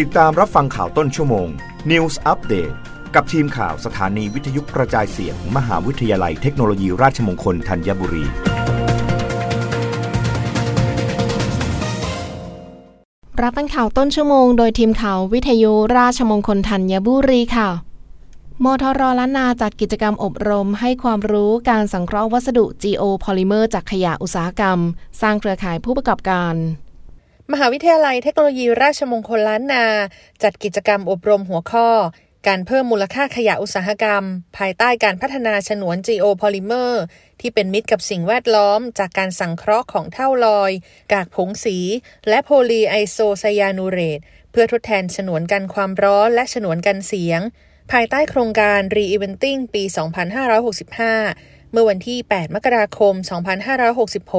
ติดตามรับฟังข่าวต้นชั่วโมง News Update กับทีมข่าวสถานีวิทยุกระจายเสียงมมหาวิทยาลัยเทคโนโลยีราชมงคลธัญบุรี รับฟังข่าวต้นชั่วโมง โดยทีมข่าววิทยุราชมงคลธัญบุรีค่ะมทรล้านนาจัดกิจกรรมอบรมให้ความรู้การสังเคราะห์วัสดุ GO Polymer จากขยะอุตสาหกรรม สร้างเครือข่ายผู้ประกอบการ มหาวิทยาลัยเทคโนโลยีราชมงคลล้านนา จัดกิจกรรมอบรมหัวข้อ การเพิ่มมูลค่าขยะอุตสาหกรรม ภายใต้การพัฒนาฉนวน GO Polymer ที่เป็นมิตรกับสิ่งแวดล้อม จากการสังเคราะห์ของเท่าลอย กากผงสี และโพลีไอโซไซยานูเรต เพื่อทดแทนฉนวนกันความร้อนและฉนวนกันเสียง ภายใต้โครงการ Re-Eventing ปี 2565 เมื่อวันที่ 8 มกราคม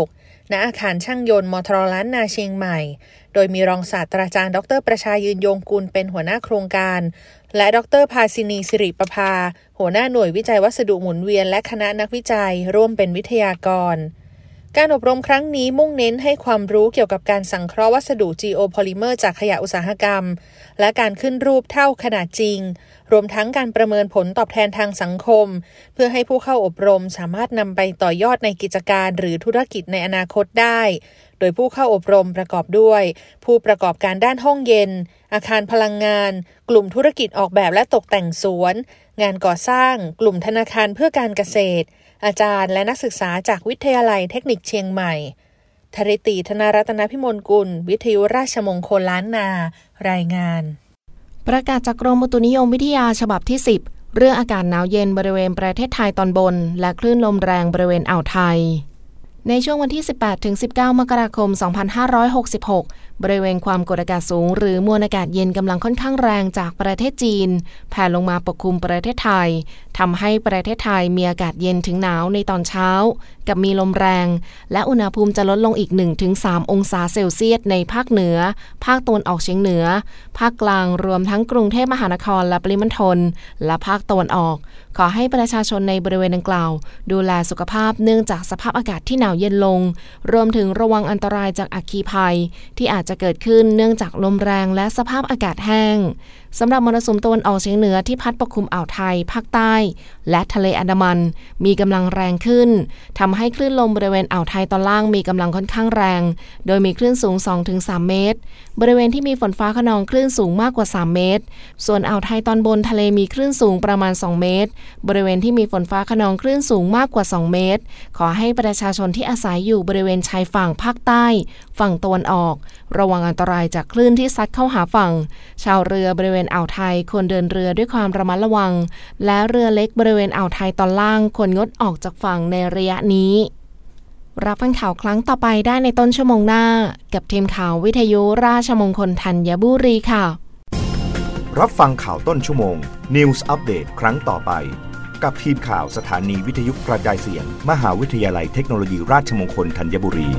2566 ณ อาคารช่างยนต์มอทรล้านนาเชียงใหม่ โดยมีรองศาสตราจารย์ ดร ประชายืนยงกุลเป็นหัวหน้าโครงการ และดรภาสินีสิริประภา หัวหน้าหน่วยวิจัยวัสดุหมุนเวียน และคณะนักวิจัยร่วมเป็นวิทยากร การอบรมครั้งนี้มุ่งเน้นให้ความรู้เกี่ยวกับการสังเคราะห์วัสดุ geopolymer จากขยะอุตสาหกรรม และการขึ้นรูปเท่าขนาดจริง รวมทั้งการประเมินผลตอบแทนทางสังคม เพื่อให้ผู้เข้าอบรมสามารถนำไปต่อยอดในกิจการหรือธุรกิจในอนาคตได้ โดยผู้เข้าอบรมประกอบด้วย ผู้ประกอบการด้านห้องเย็น อาคารพลังงาน กลุ่มธุรกิจออกแบบและตกแต่งสวน งานก่อสร้าง กลุ่มธนาคารเพื่อการเกษตร อาจารย์และนักศึกษาจากวิทยาลัยเทคนิคเชียงใหม่ ธริตีธนารัตนพิมลกุล วิทยุราชมงคลล้านนา รายงาน ประกาศจากกรมอุตุนิยมวิทยาฉบับที่ 10 เรื่องอากาศหนาวเย็นบริเวณประเทศไทยตอนบน และคลื่นลมแรงบริเวณอ่าวไทยในช่วงวันที่ 18-19 มกราคม 2566 บริเวณความกดอากาศสูง หรือมวลอากาศเย็นกำลังค่อนข้างแรงจากประเทศจีน แผ่ลงมาปกคลุมประเทศไทยทำให้ประเทศไทยมีอากาศเย็นถึงหนาวในตอนเช้า กับมีลมแรง และอุณหภูมิจะลดลงอีก 1-3 องศาเซลเซียสในภาคเหนือ ภาคตะวันออกเฉียงเหนือ ภาคกลางรวมทั้งกรุงเทพมหานครและปริมณฑลและภาคตะวันออก ขอให้ประชาชนในบริเวณดังกล่าว ดูแลสุขภาพเนื่องจากสภาพอากาศที่หนาวเย็นลง รวมถึงระวังอันตรายจากอัคคีภัย ที่อาจจะเกิดขึ้นเนื่องจากลมแรงและสภาพอากาศแห้ง สำหรับมรสุมตะวันออกเฉียงเหนือที่พัดปกคลุมอ่าวไทย ภาคใต้ และทะเลอันดามัน มีกำลังแรงขึ้นทำให้คลื่นลมบริเวณอ่าวไทยตอนล่างมีกำลังค่อนข้างแรง โดยมีคลื่นสูง 2-3 เมตร บริเวณที่มีฝนฟ้าขนองคลื่นสูงมากกว่า 3 เมตร ส่วนอ่าวไทยตอนบนทะเลมีคลื่นสูงประมาณ 2 เมตร บริเวณที่มีฝนฟ้าขนองคลื่นสูงมากกว่า 2 เมตร ขอให้ประชาชนที่อาศัยอยู่บริเวณชายฝั่งภาคใต้ ฝั่งตะวันออก ระวังอันตรายจากคลื่นที่ซัดเข้าหาฝั่ง ชาวเรือบริเวณณอ่าวไทยควรเดินเรือด้วยความระมัดระวัง และเรือเล็กบริเวณอ่าวไทยตอนล่างควรงดออกจากฝั่งในระยะนี้ รับฟังข่าวครั้งต่อไปได้ในต้นชั่วโมงหน้า กับทีมข่าววิทยุราชมงคลธัญบุรีค่ะ รับฟังข่าวต้นชั่วโมง News อัปเดตครั้งต่อไป กับทีมข่าวสถานีวิทยุกระจายเสียง มหาวิทยาลัยเทคโนโลยีราชมงคลธัญบุรี